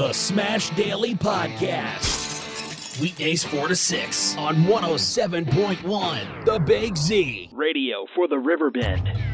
The Smash Daily Podcast. Weekdays 4 to 6 on 107.1 The Big Z. Radio for the Riverbend.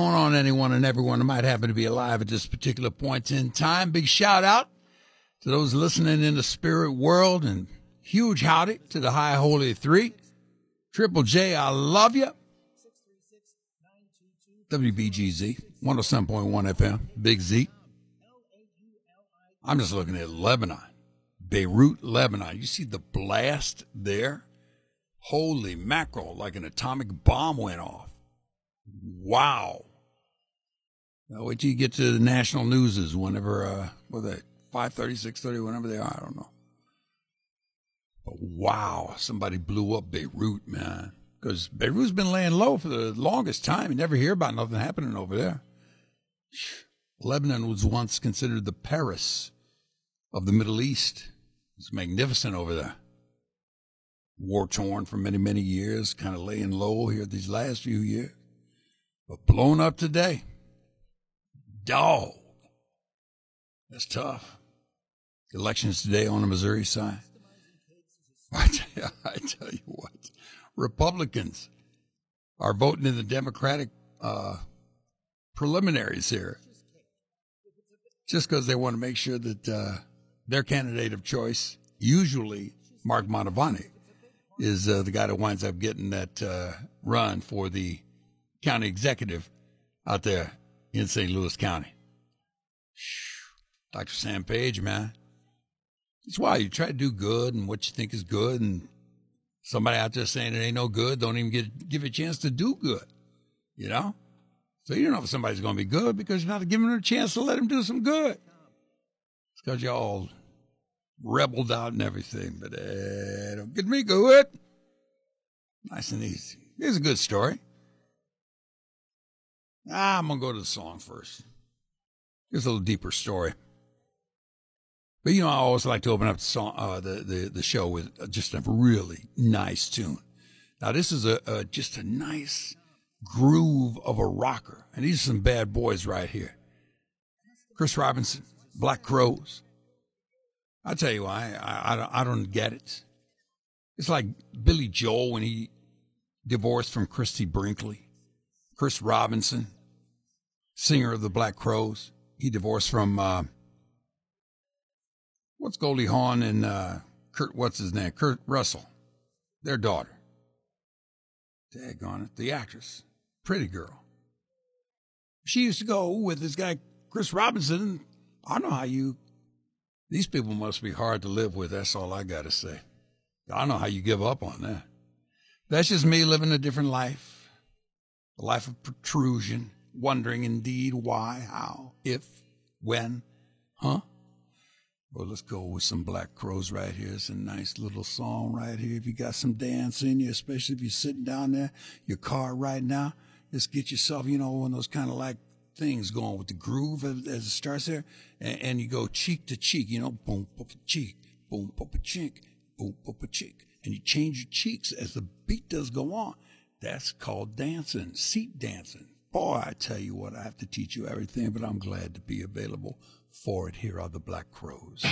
Going on, anyone and everyone that might happen to be alive at this particular point in time? Big shout out to those listening in the spirit world and huge howdy to the High Holy Three. Triple J, I love you. WBGZ, 107.1 FM, Big Z. I'm just looking at Lebanon, Beirut, Lebanon. You see the blast there? Holy mackerel, like an atomic bomb went off. Wow. Now, wait till you get to the national newses whenever, uh, what are they, 5.30, 6.30, whenever they are, I don't know. But wow, somebody blew up Beirut, man. Because Beirut's been laying low for the longest time. You never hear about nothing happening over there. Lebanon was once considered the Paris of the Middle East. It's magnificent over there. War torn for many, many years, kind of laying low here these last few years but blown up today. Dog. That's tough. Elections today on the Missouri side. I tell, you, I tell you what, Republicans are voting in the Democratic uh, preliminaries here just because they want to make sure that uh, their candidate of choice, usually Mark Mantovani, is uh, the guy that winds up getting that uh, run for the county executive out there in St. Louis County. Dr. Sam Page, man. It's why you try to do good and what you think is good, and somebody out there saying it ain't no good, don't even get, give a chance to do good. You know? So you don't know if somebody's to be good because you're not giving them a chance to let them do some good. It's because you all rebelled out and everything, but uh, don't get me good. Nice and easy. Here's a good story. Ah, I'm gonna go to the song first. Here's a little deeper story. But you know, I always like to open up the song, uh, the, the the show with just a really nice tune. Now, this is a, a just a nice groove of a rocker, and these are some bad boys right here. Chris Robinson, Black Crowes. I tell you why, I, I, don't, I don't get it. It's like Billy Joel when he divorced from Christie Brinkley. Chris Robinson, singer of the Black Crowes. He divorced from uh, what's Goldie Hawn and uh, Kurt. What's his name? Kurt Russell, their daughter. Daggone it, the actress, pretty girl. She used to go with this guy Chris Robinson. I know how you. These people must be hard to live with. That's all I got to say. I know how you give up on that. That's just me living a different life a life of protrusion, wondering indeed why, how, if, when, huh? Well, let's go with some Black Crowes right here. It's a nice little song right here. If you got some dance in you, especially if you're sitting down there, your car right now, just get yourself, you know, one of those kind of like things going with the groove as, it starts there, and, and you go cheek to cheek, you know, boom, boom, cheek, boom, boom, cheek, boom, boom, cheek, and you change your cheeks as the beat does go on. That's called dancing, seat dancing. Boy, I tell you what, I have to teach you everything, but I'm glad to be available for it. Here are the Black Crowes.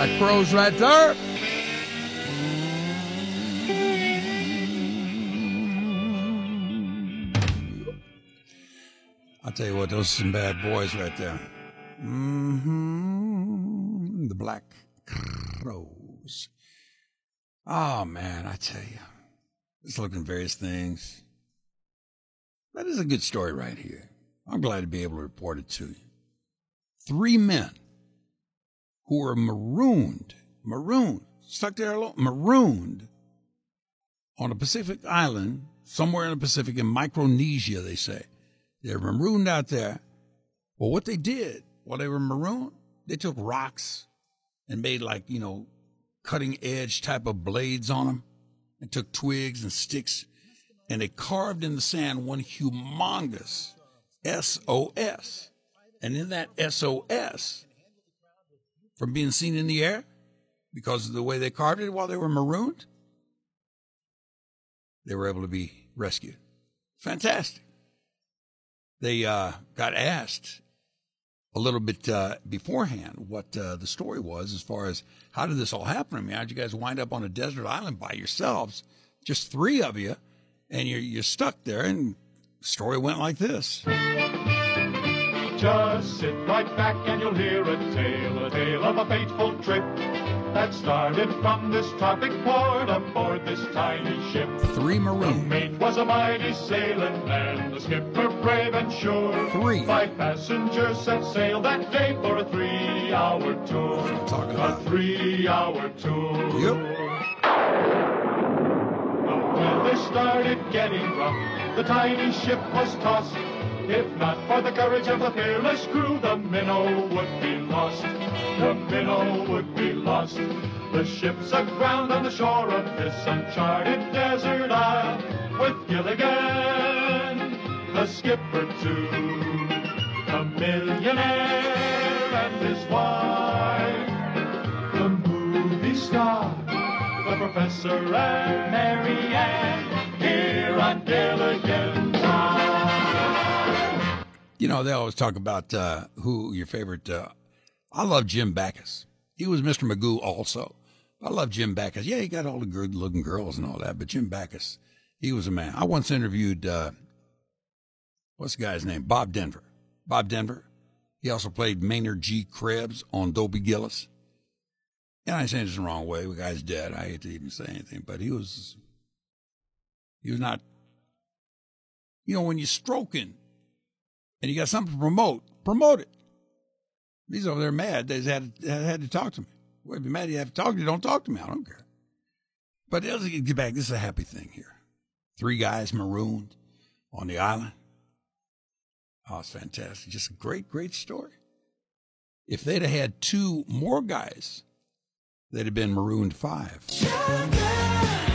My crows right there. I'll tell you what, those are some bad boys right there. Mm-hmm. The Black Crowes. Oh, man, I tell you. Let's at various things. That is a good story right here. I'm glad to be able to report it to you. Three men who were marooned, marooned, stuck there alone, marooned on a Pacific island, somewhere in the Pacific, in Micronesia, they say. They're marooned out there. Well, what they did while they were marooned, they took rocks and made like, you know, cutting edge type of blades on them and took twigs and sticks and they carved in the sand one humongous SOS. And in that SOS, from being seen in the air, because of the way they carved it while they were marooned, they were able to be rescued. Fantastic. They uh, got asked a little bit uh, beforehand what uh, the story was as far as how did this all happen? I mean, how'd you guys wind up on a desert island by yourselves, just three of you, and you're, you're stuck there? And the story went like this. Just sit right back and you'll hear a tale, a tale of a fateful trip that started from this tropic port aboard this tiny ship. Three The marooned. mate was a mighty sailing man, the skipper brave and sure. Three. Five passengers set sail that day for a three-hour tour. Talking about. A three-hour tour. Yep. The weather started getting rough. The tiny ship was tossed. If not for the courage of the fearless crew, the minnow would be lost. The minnow would be lost. The ship's aground on the shore of this uncharted desert isle with Gilligan, the skipper too, a millionaire and his wife the movie star, the professor and Mary Ann, here on Gilligan. You know, they always talk about uh, who your favorite. Uh, I love Jim Backus. He was Mr. Magoo also. I love Jim Backus. Yeah, he got all the good looking girls and all that, but Jim Backus, he was a man. I once interviewed, uh, what's the guy's name? Bob Denver. Bob Denver. He also played Maynard G. Krebs on Dobie Gillis. And I say this the wrong way. The guy's dead. I hate to even say anything, but he was, he was not, you know, when you're stroking and you got something to promote, promote it. These over there mad. They had had to talk to me. Well, if you're mad, you have to talk to you. Don't talk to me. I don't care. But let's get back. This is a happy thing here. Three guys marooned on the island. Oh, it's fantastic. Just a great, great story. If they'd have had two more guys, they'd have been marooned five. Yes,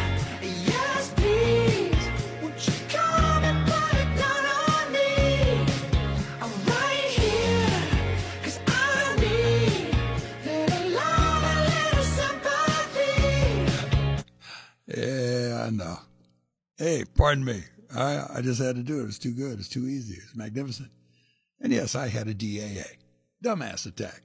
Yeah, I know. Hey, pardon me. I, I just had to do it. It's too good. It's too easy. It's magnificent. And yes, I had a DAA. Dumbass attack.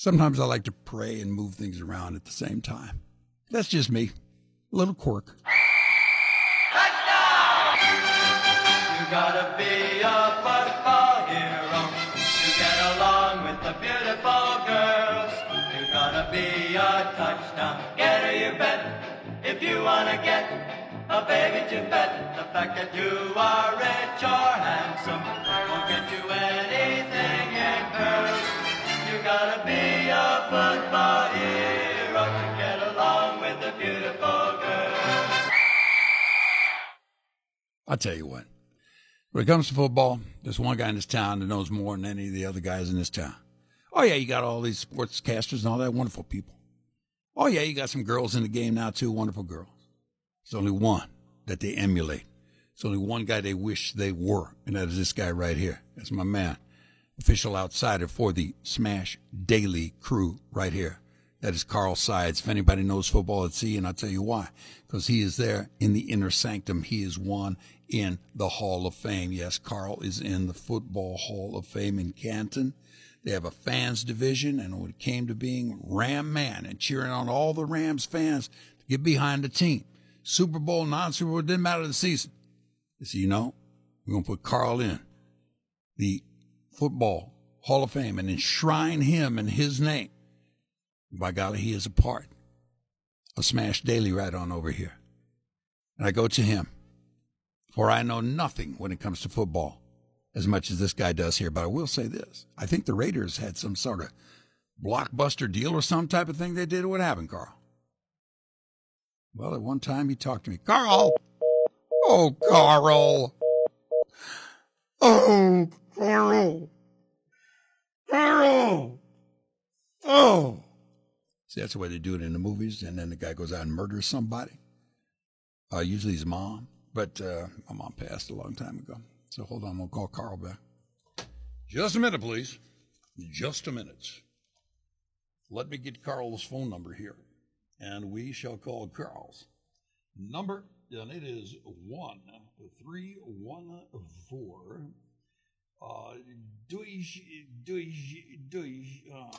Sometimes I like to pray and move things around at the same time. That's just me. A little quirk. You gotta be a football hero to get along with the beautiful girls. You gotta be a touchdown getter, you bet. If you wanna get a baby to bet, the fact that you are rich or handsome won't get you anything in. You gotta be a football hero to get along with beautiful girl. I'll tell you what. When it comes to football, there's one guy in this town that knows more than any of the other guys in this town. Oh yeah, you got all these sportscasters and all that wonderful people. Oh yeah, you got some girls in the game now too, wonderful girls. There's only one that they emulate. There's only one guy they wish they were, and that is this guy right here. That's my man, official outsider for the Smash Daily crew right here. That is Carl Sides. If anybody knows football at sea, and I'll tell you why. Because he is there in the inner sanctum. He is one in the Hall of Fame. Yes, Carl is in the Football Hall of Fame in Canton. They have a fans division, and when it came to being Ram Man and cheering on all the Rams fans to get behind the team, Super Bowl, non Super Bowl, didn't matter the season. Said, you know, we're going to put Carl in the Football Hall of Fame and enshrine him in his name. By golly, he is a part of Smash Daily right on over here. And I go to him, for I know nothing when it comes to football as much as this guy does here. But I will say this I think the Raiders had some sort of blockbuster deal or some type of thing they did. What happened, Carl? Well, at one time he talked to me. Carl! Oh, Carl! Oh, Carl! Carl! Oh! See, that's the way they do it in the movies. And then the guy goes out and murders somebody. Uh, usually his mom, but uh, my mom passed a long time ago. So hold on, we'll call Carl back. Just a minute, please. Just a minute. Let me get Carl's phone number here, and we shall call Carl's number, and it is one three one four. Uh. Uh,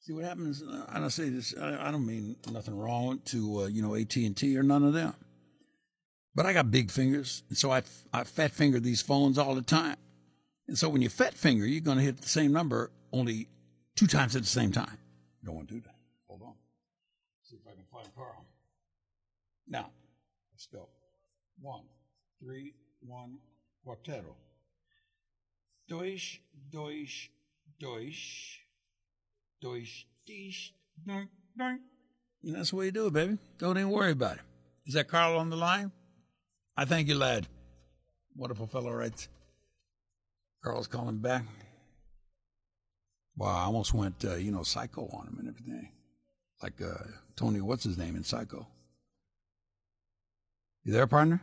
see what happens. uh, I don't say this. I, I don't mean nothing wrong to uh, you know AT and T or none of them. But I got big fingers, and so I, I fat finger these phones all the time. And so when you fat finger, you're going to hit the same number only two times at the same time. Don't want to do that. Hold on. See if I can find Carl. Now, let's go. One, three, one, quartero. Deutsch, Deutsch, Deutsch, Deutsch, Deutsch, doink, doink. And that's the way you do it, baby. Don't even worry about it. Is that Carl on the line? I thank you, lad. Wonderful fellow, right? Carl's calling back. Wow, I almost went, uh, you know, psycho on him and everything. Like uh, Tony, what's his name in Psycho? You there, partner?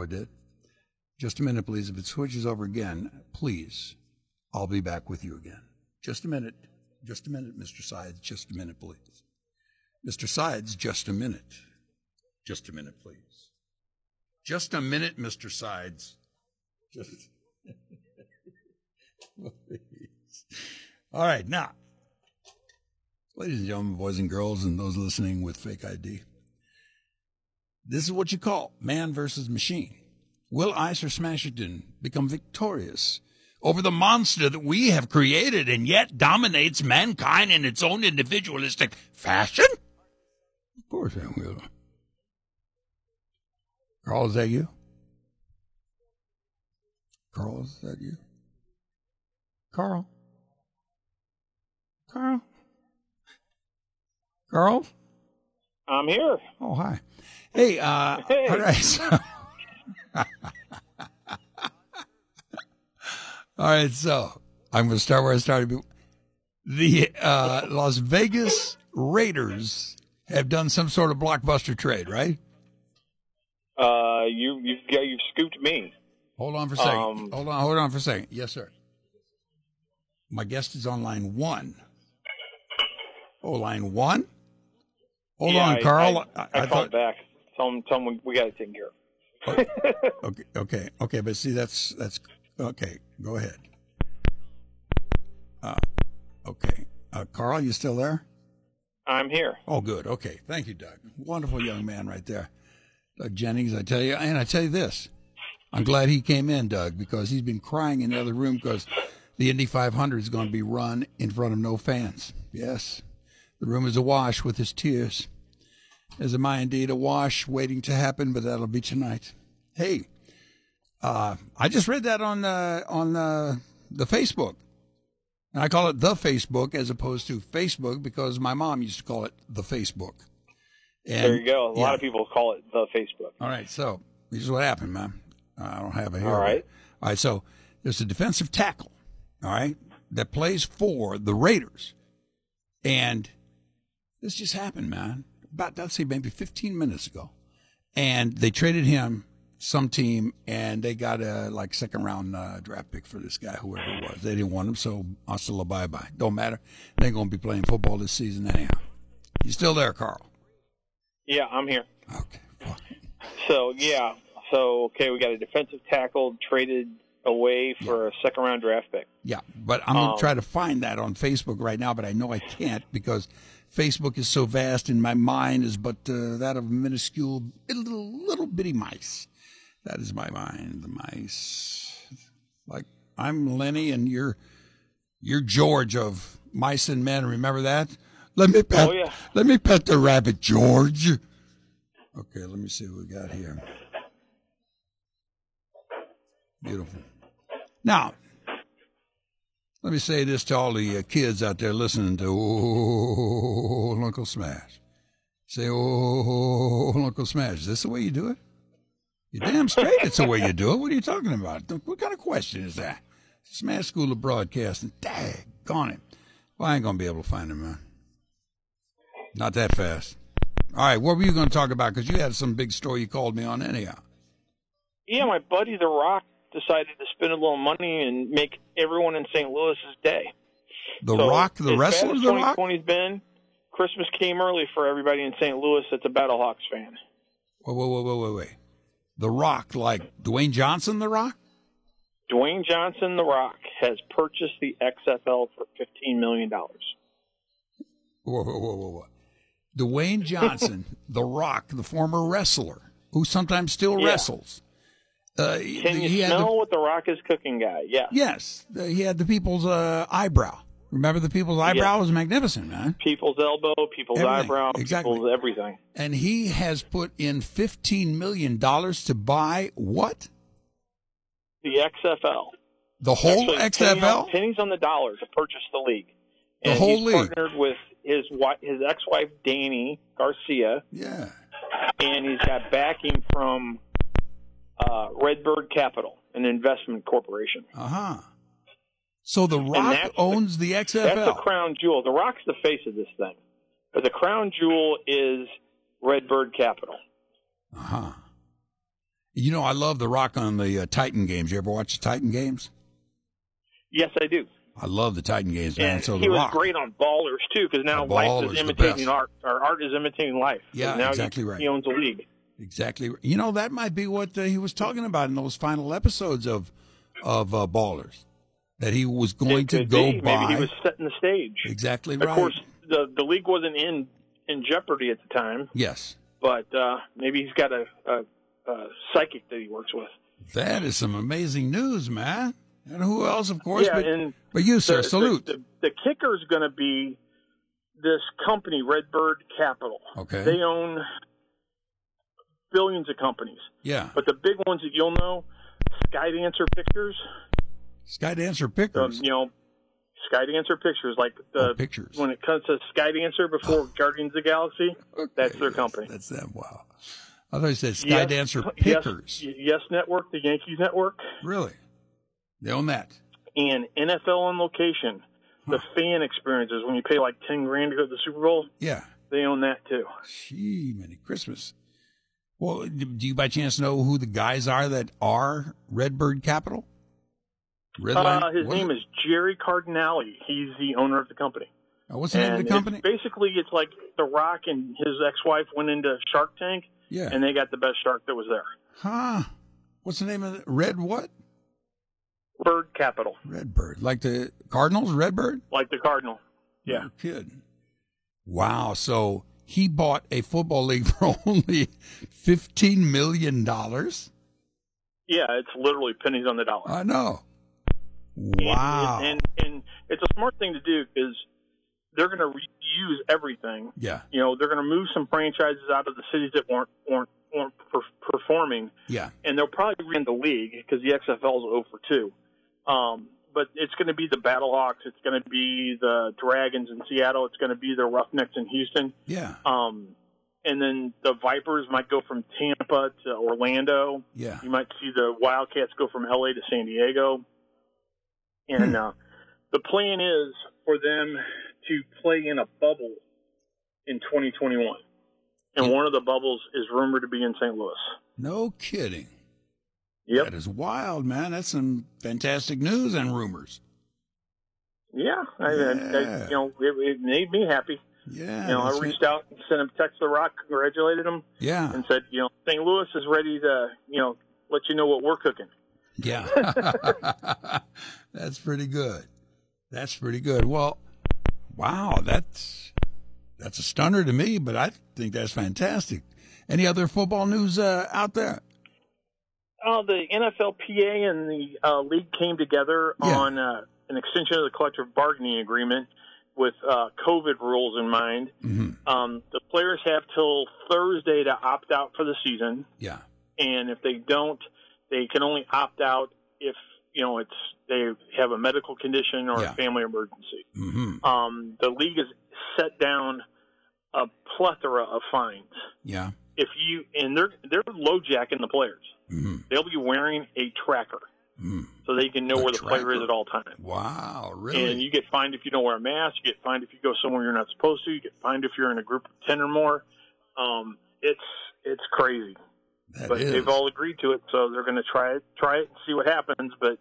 I did? Just a minute, please. If it switches over again, please, I'll be back with you again. Just a minute. Just a minute, Mr. Sides. Just a minute, please. Mr. Sides, just a minute. Just a minute, please. Just a minute, Mr. Sides. Just. All right, now, ladies and gentlemen, boys and girls, and those listening with fake ID, this is what you call man versus machine. Will Ice or Smasherton become victorious over the monster that we have created and yet dominates mankind in its own individualistic fashion? Of course I will. Carl, is that you? Carl, is that you? Carl? Carl? Carl? I'm here. Oh, hi. Hey, uh, Hey. all right. So, all right, so I'm going to start where I started. The uh, Las Vegas Raiders have done some sort of blockbuster trade, right? Uh, you you've got you've scooped me. Hold on for a second. Um, hold on, hold on for a second. Yes, sir. My guest is on line one. Oh, line one? Hold Yeah, on, Carl. I, I, I called back. Tell them, tell 'em we, we got to take care of. Okay, okay, okay, but see, that's that's okay. Go ahead. Uh, okay, uh, Carl, you still there? I'm here. Oh, good. Okay, thank you, Doug. Wonderful young man right there, Doug Jennings. I tell you, and I tell you this, I'm glad he came in, Doug, because he's been crying in the other room because the Indy 500 is going to be run in front of no fans. Yes, the room is awash with his tears. As am I indeed awash, waiting to happen, but that'll be tonight. Hey, Uh, I just read that on uh, on uh, the Facebook. And I call it the Facebook as opposed to Facebook because my mom used to call it the Facebook. And, there you go. A yeah. lot of people call it the Facebook. All right, so this is what happened, man. I don't have it here. All right. All right, so there's a defensive tackle, all right, that plays for the Raiders. And this just happened, man. About, let's say, maybe 15 minutes ago. And they traded him, some team, and they got a like second round uh, draft pick for this guy, whoever it was. They didn't want him, so hasta la bye bye. Don't matter. They ain't going to be playing football this season anyhow. You still there, Carl? Yeah, I'm here. Okay. fine. So yeah, so okay, we got a defensive tackle traded away for a second round draft pick. Yeah, but I'm gonna Um, try to find that on Facebook right now, but I know I can't because Facebook is so vast, and my mind is but uh, that of minuscule little little bitty mice. That is my mind, the mice. Like I'm Lenny, and you're you're George of Mice and Men. Remember that? Let me pet. Oh, yeah. Let me pet the rabbit, George. Okay, let me see what we got here. Beautiful. Now, let me say this to all the uh, kids out there listening to Oh, Uncle Smash. Say, Oh, Uncle Smash. Is this the way you do it? You're damn straight it's the way you do it. What are you talking about? What kind of question is that? Smash School of Broadcasting. Daggone it. Well, I ain't going to be able to find him, man. Not that fast. All right, what were you going to talk about? Because you had some big story you called me on anyhow. Yeah, my buddy The Rock decided to spend a little money and make everyone in St. Louis's day. The So, Rock, the wrestler, The Rock? 2020's been, Christmas came early for everybody in St. Louis that's a Battlehawks fan. Wait, wait, wait, wait, wait, wait. The Rock, like Dwayne Johnson, The Rock? Dwayne Johnson, The Rock, has purchased the XFL for $15 million. Whoa, whoa, whoa, whoa, whoa. Dwayne Johnson, The Rock, the former wrestler, who sometimes still Yeah. wrestles. Uh, Can he you smell the- what The Rock is cooking, guy? Yeah. yes, the- he had the people's uh, eyebrow. Remember the people's eyebrow was magnificent, man. People's elbow, people's Everything. eyebrow, Exactly. people's everything. And he has put in fifteen million dollars to buy what? The XFL. The whole Actually, penny on- XFL? pennies on the dollar to purchase the league. The And whole he's league. partnered with his his ex-wife Dany Garcia, Yeah. and he's got backing from uh, Redbird Capital, an investment corporation. Uh huh. So the Rock that's the- owns the XFL. That's the crown jewel. The Rock's the face of this thing, but the crown jewel is Redbird Capital. Uh huh. You know, I love the Rock on the uh, Titan games. You ever watch the Titan games? Yes, I do. I love the Titan games, man. And so he was Rock. great on Ballers too, because now life is imitating art, or art is imitating life. Yeah, now exactly he, right. He owns a league. Exactly. You know, that might be what uh, he was talking about in those final episodes of of uh, Ballers. That he was going to go be. by. Maybe he was setting the stage. exactly right. Of course, the the league wasn't in in jeopardy at the time, yes. but uh, maybe he's got a, a, a psychic that he works with. That is some amazing news, man. And who else, of course, yeah, but, and but you, sir. the, salute. The, the, the kicker is going to be this company, Redbird Capital. Okay. They own billions of companies, yeah. but the big ones that you'll know, Skydancer Pictures. Skydancer Um, you know, Skydancer Pictures, like the Oh, Pictures. when it comes to Skydancer before Guardians of the Galaxy, that's their yes, company. That's them. Wow. I thought you said Yes- Skydancer yes- Pickers. Yes, Network, the Yankees Network, Really? They own that. and NFL on location. The fan experiences when you pay like ten grand to go to the Super Bowl, Yeah. they own that too. Gee, Merry Christmas. Well, do you by chance know who the guys are that are Redbird Capital? Uh, his name is Jerry Cardinale. He's the owner of the company. Oh, what's the name of the company? It's basically, it's like The Rock and his ex-wife went into Shark Tank, Yeah. and they got the best shark that was there. huh. What's the name of it? Red what? Bird Capital, Redbird. Like the Cardinals, Redbird? like the Cardinal. Yeah. No kidding. Wow. So he bought a football league for only $15 million? Yeah, it's literally pennies on the dollar. I know. Wow. And, and, and it's a smart thing to do because they're going to reuse everything. Yeah. You know, they're going to move some franchises out of the cities that weren't weren't, weren't per- performing, Yeah. and they'll probably win the league because the XFL is 0 for 2. Um, but it's going to be the Battlehawks. It's going to be the Dragons in Seattle. It's going to be the Roughnecks in Houston. Yeah. Um, and then the Vipers might go from Tampa to Orlando. Yeah. You might see the Wildcats go from LA to San Diego. Hmm. And uh, the plan is for them to play in a bubble in 2021. And one of the bubbles is rumored to be in St. Louis. No kidding. Yep. That is wild, man. That's some fantastic news and rumors. Yeah. I, I, I, you know, it, it made me happy. Yeah. you know, I reached out and sent him a text to The Rock, congratulated him, Yeah. and said, you know, St. Louis is ready to, you know, let you know what we're cooking. Yeah. that's pretty good. That's pretty good. Well, wow, that's that's a stunner to me, but I think that's fantastic. Any other football news uh, out there? Oh, the NFLPA and the uh, league came together Yeah. on uh, an extension of the collective bargaining agreement with uh, COVID rules in mind. Mm-hmm. Um, the players have till Thursday to opt out for the season, Yeah. and if they don't, they can only opt out if you know it's they have a medical condition or Yeah. a family emergency. Mm-hmm. Um, the league has set down a plethora of fines. Yeah. If you and they're they're low jacking the players. Mm-hmm. They'll be wearing a tracker Mm. so they can know A where the player is at all times. Wow, really? And you get fined if you don't wear a mask. You get fined if you go somewhere you're not supposed to. You get fined if you're in a group of ten or more. Um, it's it's crazy, That but is. they've all agreed to it, so they're going to try it, try it, and see what happens. But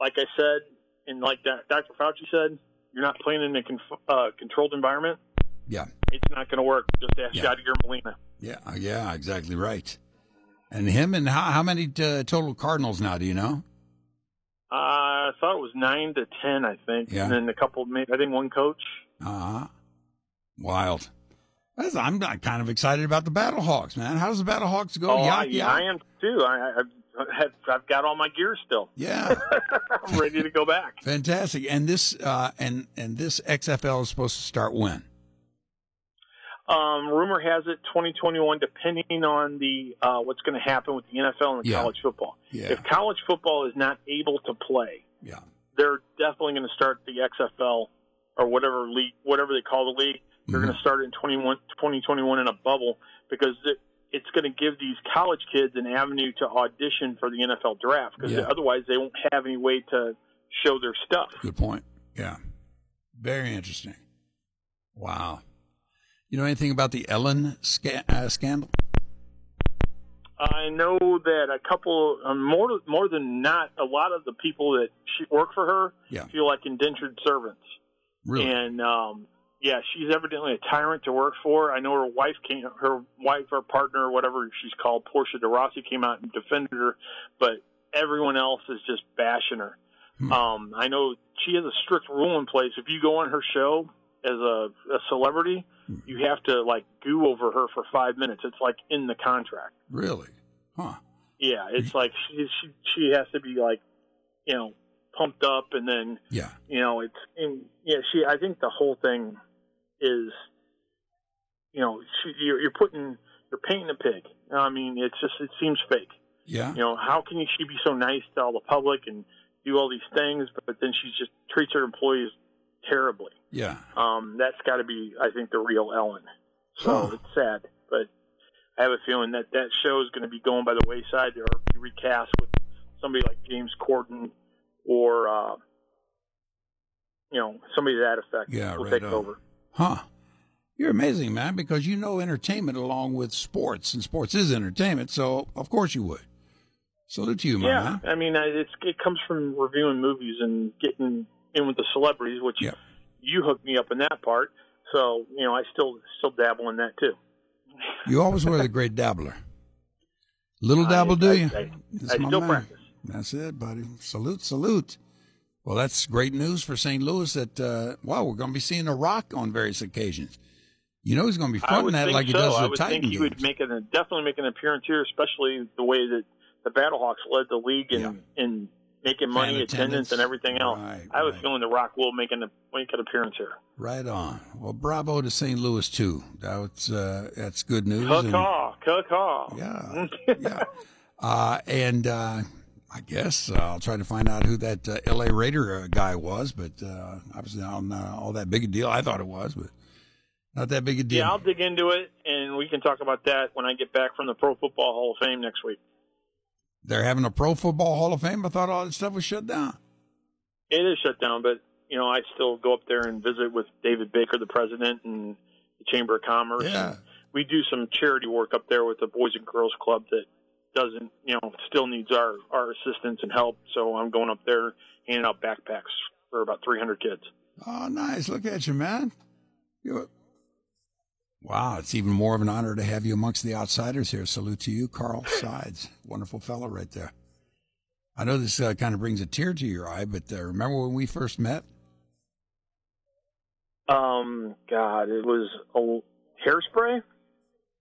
like I said, and like that, Dr. Fauci said, you're not playing in a conf- uh, controlled environment. yeah. It's not going to work. Just ask Yeah. Yadier Molina. Yeah. Yeah. Exactly right. And him and how how many uh, total Cardinals now? Do you know? Uh, I thought it was nine to ten, I think, Yeah. and then a couple. I think one coach. Uh huh. Wild. I'm kind of excited about the Battlehawks, man. How does the Battlehawks go? Oh, yak? I am too. I, I have, I've got all my gear still. Yeah. I'm ready to go back. Fantastic. And this uh, and and this XFL is supposed to start when? Um, rumor has it 2021, depending on the uh, what's going to happen with the NFL and the Yeah. college football. Yeah. If college football is not able to play, Yeah. they're definitely going to start the XFL or whatever league, whatever they call the league. They're going to start it in 21, 2021 in a bubble because it, it's going to give these college kids an avenue to audition for the NFL draft because Yeah. otherwise they won't have any way to show their stuff. Good point. Yeah. Very interesting. Wow. You know anything about the Ellen sca- uh, scandal? I know that a couple, um, more more than not, a lot of the people that she work for her Yeah. feel like indentured servants. Really? And um, yeah, she's evidently a tyrant to work for. I know her wife came, her wife or partner or whatever she's called, Portia de Rossi, came out and defended her, but everyone else is just bashing her. Hmm. Um, I know she has a strict rule in place. If you go on her show as a, a celebrity. You have to like goo over her for five minutes. It's like in the contract. Really? Huh. Yeah, it's like she she she has to be like, you know, pumped up, and then Yeah. you know it's and yeah. She I think the whole thing is, you know, she, you're, you're putting you're painting a pig. I mean, it's just it seems fake. Yeah. You know, how can she be so nice to all the public and do all these things, but then she just treats her employees terribly. Yeah. Um, that's got to be, I think, the real Ellen. So Huh. it's sad, but I have a feeling that that show is going to be going by the wayside or be recast with somebody like James Corden or, uh, you know, somebody to that effect Yeah, will right take on. over. Huh. You're amazing, man, because you know entertainment along with sports, and sports is entertainment, so of course you would. Salute to you, my yeah, man. I mean, it's it comes from reviewing movies and getting in with the celebrities, which Yeah. you hooked me up in that part. So you know, I still still dabble in that too. You always were the great dabbler. Little I- dabble, do I- you? I- That's I still man. practice. That's it, buddy. Salute, salute. Well, that's great news for St. Louis that, uh, wow, we're going to be seeing The Rock on various occasions. You know he's going to be I fronting that like he so. does I the would Titan think he would make an, definitely make an appearance here, especially the way that the Battlehawks led the league in Yeah. in making money, attendance, attendance. and everything else. Right, I was right. feeling The Rock will make an make an appearance here. Right on. Well, bravo to St. Louis too. That's uh, that's good news. Caw, caw. Yeah, yeah. Uh, and uh, I guess uh, I'll try to find out who that uh, L.A. Raider uh, guy was, but uh, obviously not uh, all that big a deal. I thought it was, but not that big a deal. Yeah, I'll dig into it, and we can talk about that when I get back from the Pro Football Hall of Fame next week. They're having a Pro Football Hall of Fame. I thought all that stuff was shut down. It is shut down, but you know I still go up there and visit with David Baker, the president, and the Chamber of Commerce. Yeah. And we do some charity work up there with the Boys and Girls Club that doesn't, you know, still needs our our assistance and help. So I'm going up there handing out backpacks for about 300 kids. Oh, nice. Look at you, man. You- Wow, it's even more of an honor to have you amongst the outsiders here. Salute to you, Carl Sides. Wonderful fellow right there. I know this uh, kind of brings a tear to your eye, but uh, remember when we first met? Um, God, it was a hairspray.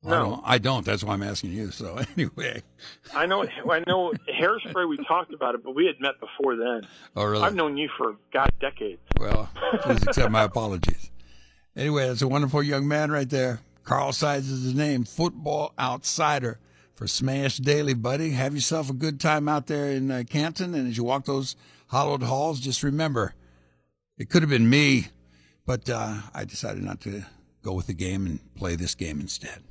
I No. don't, I don't. That's why I'm asking you. So anyway, I know, I know hairspray. We talked about it, but we had met before then. oh really? I've known you for God decades. Well, please accept my apologies. Anyway, that's a wonderful young man right there. Carl Sides is his name. Football outsider for Smash Daily, buddy. Have yourself a good time out there in uh, Canton. And as you walk those hollowed halls, just remember, it could have been me, but uh, I decided not to go with the game and play this game instead.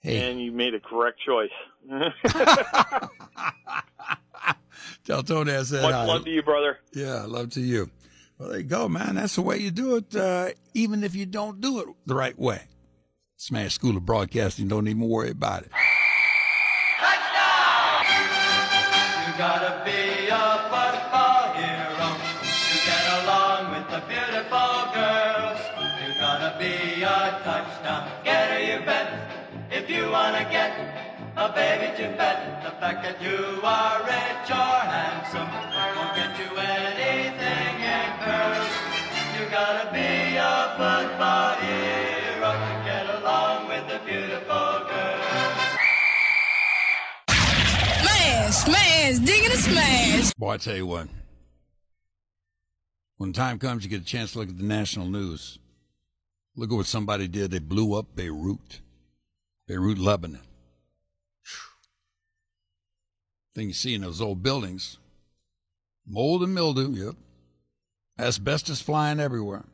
Hey, And you made a correct choice. tell Tony I said Much love to you, brother. Yeah, love to you. Well, there you go, man. That's the way you do it, uh, even if you don't do it the right way. Smash School of Broadcasting, don't even worry about it. Touchdown! You gotta be a football hero to get along with the beautiful girls. You gotta be a touchdown getter, you bet. If you wanna get a baby to bet, the fact that you are rich or handsome won't get you anything in. You gotta be a football hero to get along with the beautiful girls. Smash, smash, digging a smash. Boy, I tell you what, when time comes, you get a chance to look at the national news. Look at what somebody did. They blew up Beirut, Beirut, Lebanon. Thing you see in those old buildings mold and mildew, yep. Asbestos flying everywhere.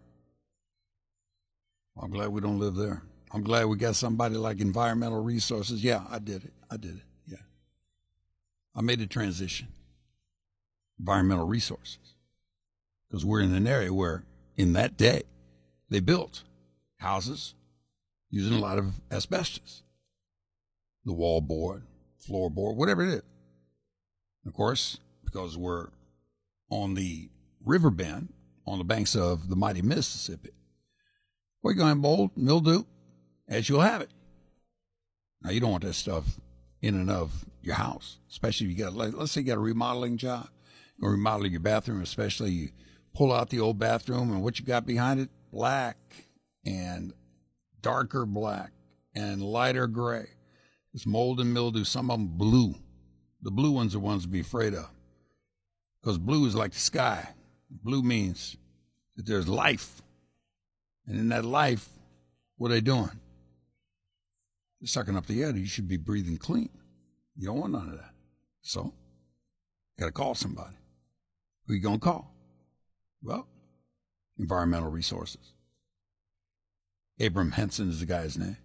I'm glad we don't live there. I'm glad we got somebody like environmental resources. Yeah, I did it. I did it. Yeah. I made a transition. Environmental resources. Because we're in an area where, in that day, they built houses using a lot of asbestos. The wall board, floorboard, whatever it is. Of course, because we're on the river bend on the banks of the mighty Mississippi, we're going bold, mildew, as you'll have it. Now, you don't want that stuff in and of your house, especially if you got, let's say you got a remodeling job, or remodeling your bathroom, especially you pull out the old bathroom and what you got behind it, black and darker black and lighter gray. It's mold and mildew, some of them blue. The blue ones are ones to be afraid of. Because blue is like the sky. Blue means that there's life. And in that life, what are they doing? They're sucking up the air. You should be breathing clean. You don't want none of that. So, got to call somebody. Who you going to call? Well, environmental resources. Abram Henson is the guy's name.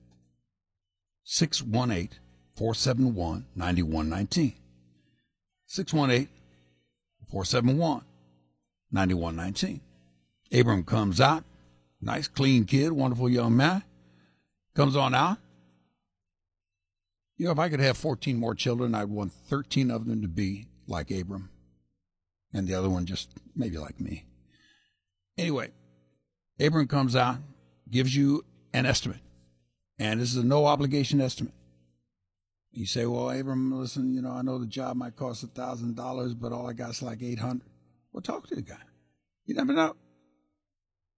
618 471 9119. 618 471 9119. Abram comes out. Nice, clean kid, wonderful young man. Comes on out. You know, if I could have 14 more children, I'd want 13 of them to be like Abram, and the other one just maybe like me. Anyway, Abram comes out, gives you an estimate, and this is a no obligation estimate. You say, "Well, Abram, listen, you know, I know the job might cost a thousand dollars, but all I got is like eight hundred. Well, talk to the guy. You never know,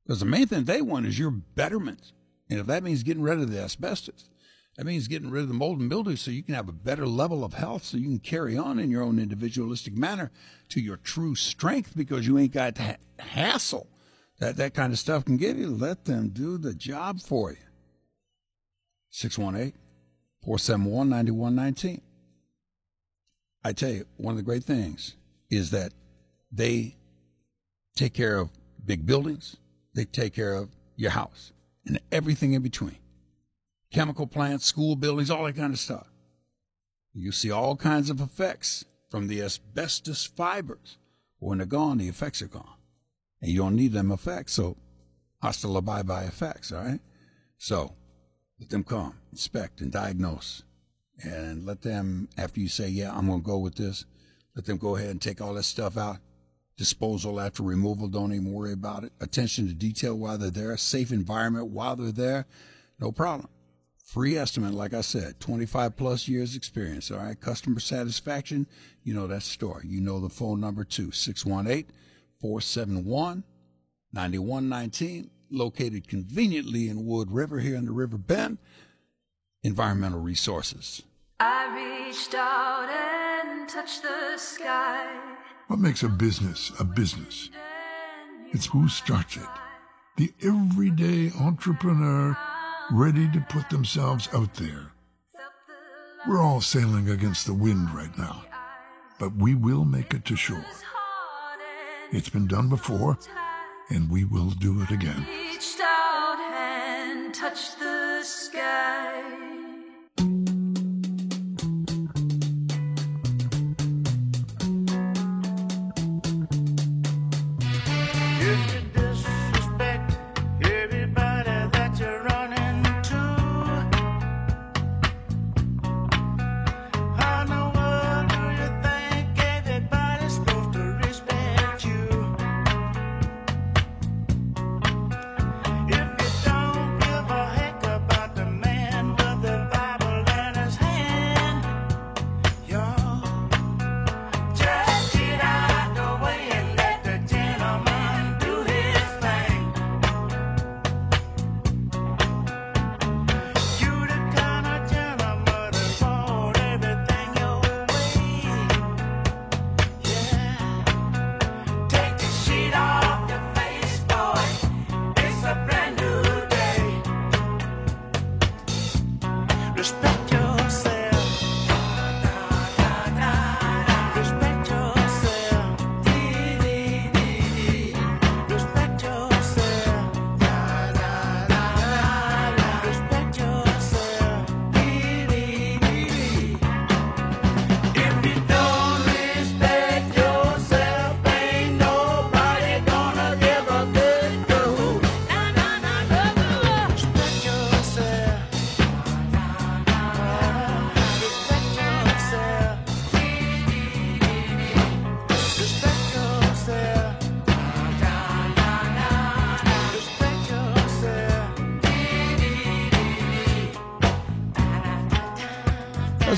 because the main thing they want is your betterment, and if that means getting rid of the asbestos, That means getting rid of the mold and mildew so you can have a better level of health so you can carry on in your own individualistic manner to your true strength because you ain't got that hassle that that kind of stuff can give you. Let them do the job for you. 618 471 9119. I tell you, one of the great things is that they take care of big buildings, they take care of your house and everything in between chemical plants, school buildings, all that kind of stuff. You see all kinds of effects from the asbestos fibers. When they're gone, the effects are gone. And you don't need them effects, so hasta la bye bye effects, all right? So let them come, inspect, and diagnose. And let them, after you say, yeah, I'm going to go with this, let them go ahead and take all that stuff out. Disposal after removal, don't even worry about it. Attention to detail while they're there, safe environment while they're there, no problem. Free estimate, like I said, 25 plus years experience. All right. Customer satisfaction, you know that story. You know the phone number too 618 471 9119, located conveniently in Wood River here in the River Bend. Environmental resources. I reached out and touched the sky. What makes a business a business? It's who starts it. The everyday entrepreneur ready to put themselves out there. We're all sailing against the wind right now, but we will make it to shore. It's been done before, and we will do it again.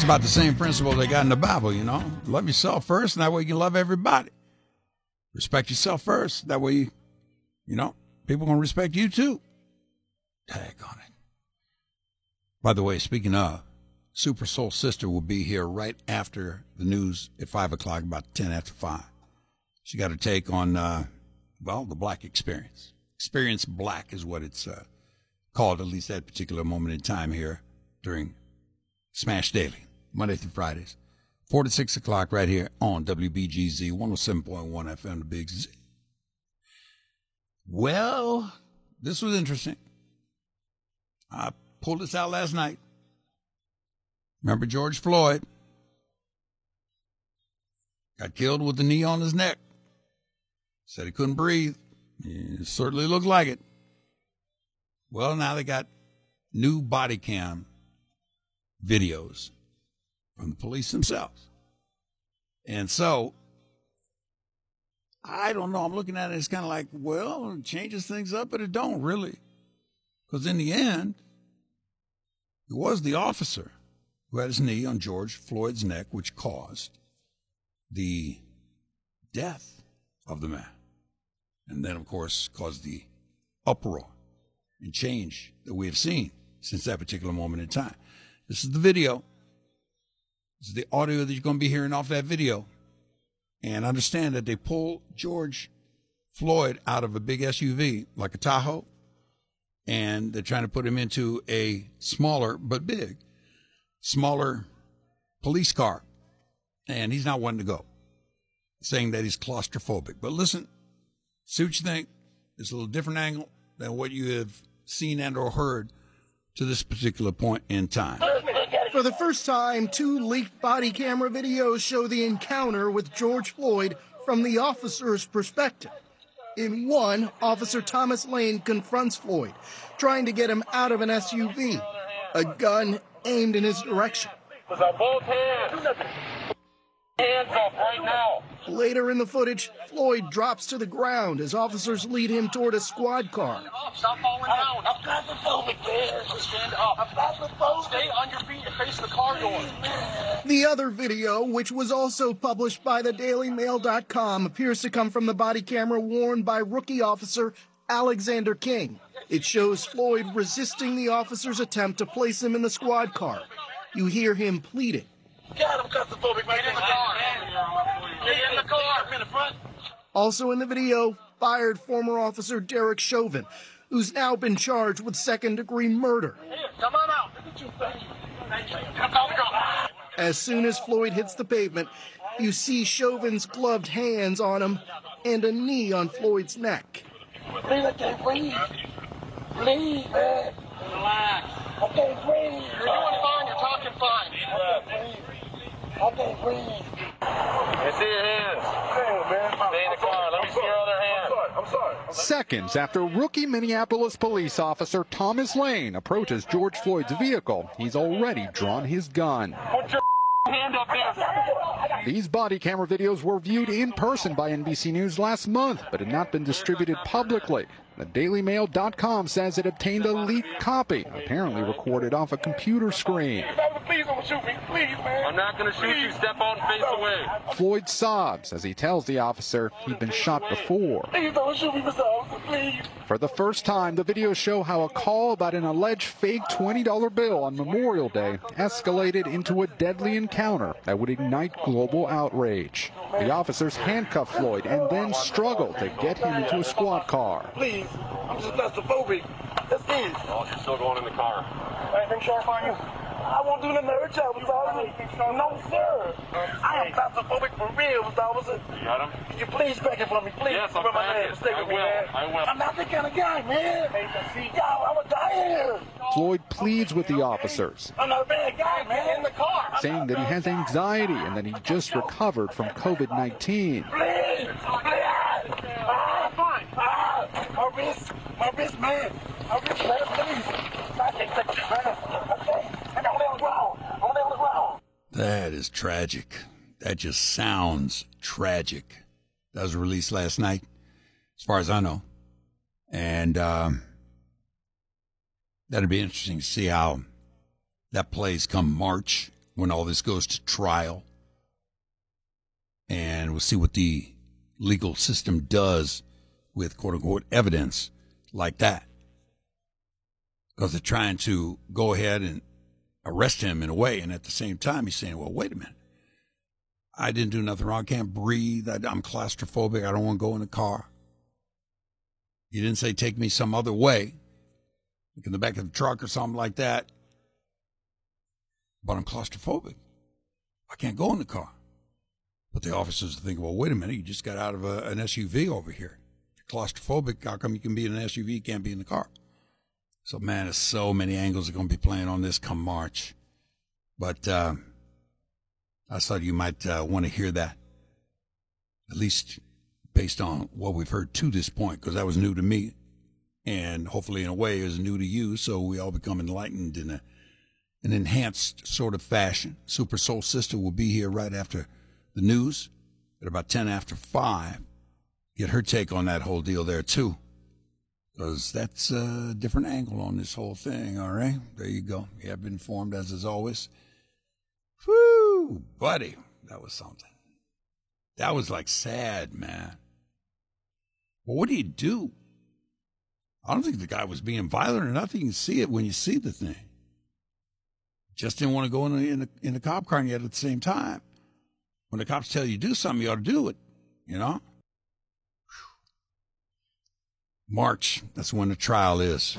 About the same principle they got in the Bible, you know. Love yourself first, and that way you can love everybody. Respect yourself first. That way, you, you know, people to respect you too. Tag on it. By the way, speaking of, Super Soul Sister will be here right after the news at 5 o'clock, about 10 after 5. She got her take on, uh, well, the black experience. Experience Black is what it's uh, called, at least at particular moment in time here during Smash Daily, Monday through Fridays, 4 to 6 o'clock right here on WBGZ 107.1 FM, the Big Z. Well, this was interesting. I pulled this out last night. Remember George Floyd? Got killed with the knee on his neck. Said he couldn't breathe. It certainly looked like it. Well, now they got new body cam videos from the police themselves. And so, I don't know. I'm looking at it. It's kind of like, well, it changes things up, but it don't really. Because in the end, it was the officer who had his knee on George Floyd's neck, which caused the death of the man. And then, of course, caused the uproar and change that we have seen since that particular moment in time. This is the video. This is the audio that you're going to be hearing off that video. And understand that they pull George Floyd out of a big SUV like a Tahoe, and they're trying to put him into a smaller but big, smaller police car. And he's not wanting to go, saying that he's claustrophobic. But listen, see what you think. It's a little different angle than what you have seen and or heard to this particular point in time. For the first time, two leaked body camera videos show the encounter with George Floyd from the officer's perspective. In one, Officer Thomas Lane confronts Floyd, trying to get him out of an SUV, a gun aimed in his direction. With our both hands. Hands up right now. Later in the footage, Floyd drops to the ground as officers lead him toward a squad car. Stop falling down. I'm. Stand up. I'm. Stay on your feet and face the car door. The other video, which was also published by the DailyMail.com, appears to come from the body camera worn by rookie officer Alexander Kueng. It shows Floyd resisting the officer's attempt to place him in the squad car. You hear him pleading. God, I'm claustrophobic. Get in the car. Get in the car. I'm in the front. Also in the video, fired former officer Derek Chauvin, who's now been charged with second degree murder. Here, come on out. As soon as Floyd hits the pavement, you see Chauvin's gloved hands on him and a knee on Floyd's neck. Please, I can't breathe. Please, man. Relax. I can't breathe. You're doing fine. You're talking fine. I can't breathe. I see your hands. Stay in the car. Let me see your other hand. I'm sorry. Seconds after rookie Minneapolis police officer Thomas Lane approaches George Floyd's vehicle, he's already drawn his gun. Put your hand up. These body camera videos were viewed in person by NBC News last month, but had not been distributed publicly. The DailyMail.com says it obtained a leaked copy, apparently recorded off a computer screen. Please don't shoot me. Please, man. I'm not going to shoot you. Step out and face away. Floyd sobs as he tells the officer he'd been shot before. Please don't shoot me, Mr. Officer. Please. For the first time, the videos show how a call about an alleged fake $20 bill on Memorial Day escalated into a deadly encounter that would ignite global outrage. The officers handcuff Floyd and then struggle to get him into a squad car. Please. I'm just claustrophobic. That's it. Oh, you're still going in the car. Anything sharp on you? I won't do nothing to hurt you, Mr. Officer. No, sir. I am claustrophobic for real, Mr. Officer. You got him? Can you please back it for me, please? Yes, I'm my hand. Stay with me, man. I will. I'm not that kind of guy, man. Yo, I'm gonna die here. Floyd pleads with the officers, I'm not a bad guy, man. In the car. saying that he has anxiety and that he just recovered from COVID 19. Please. Please. Ah, fine. My wrist. My wrist, man. My wrist, man. Please. Man. Okay. I'm on the ground. I'm on the ground. That is tragic. That just sounds tragic. That was released last night, as far as I know. And um, that'd be interesting to see how that plays come March when all this goes to trial. And we'll see what the legal system does with quote unquote evidence like that. Because they're trying to go ahead and arrest him in a way. And at the same time, he's saying, well, wait a minute. I didn't do nothing wrong. I can't breathe. I, I'm claustrophobic. I don't want to go in the car. You didn't say take me some other way, like in the back of the truck or something like that. But I'm claustrophobic. I can't go in the car. But the officers think, well, wait a minute. You just got out of a, an SUV over here. Claustrophobic. How come you can be in an SUV? You can't be in the car. So, man, there's so many angles are going to be playing on this come March. But uh, I thought you might uh, want to hear that, at least based on what we've heard to this point, because that was new to me. And hopefully, in a way, is new to you. So we all become enlightened in a, an enhanced sort of fashion. Super Soul Sister will be here right after the news at about 10 after 5. Get her take on that whole deal there, too because that's a different angle on this whole thing. All right, there you go. You have been informed as is always. Whoo, buddy, that was something. That was like sad, man. What do you do? I don't think the guy was being violent or nothing. You can see it when you see the thing. Just didn't want to go in the, in the, in the cop car yet at the same time. When the cops tell you do something, you ought to do it, you know? March, that's when the trial is.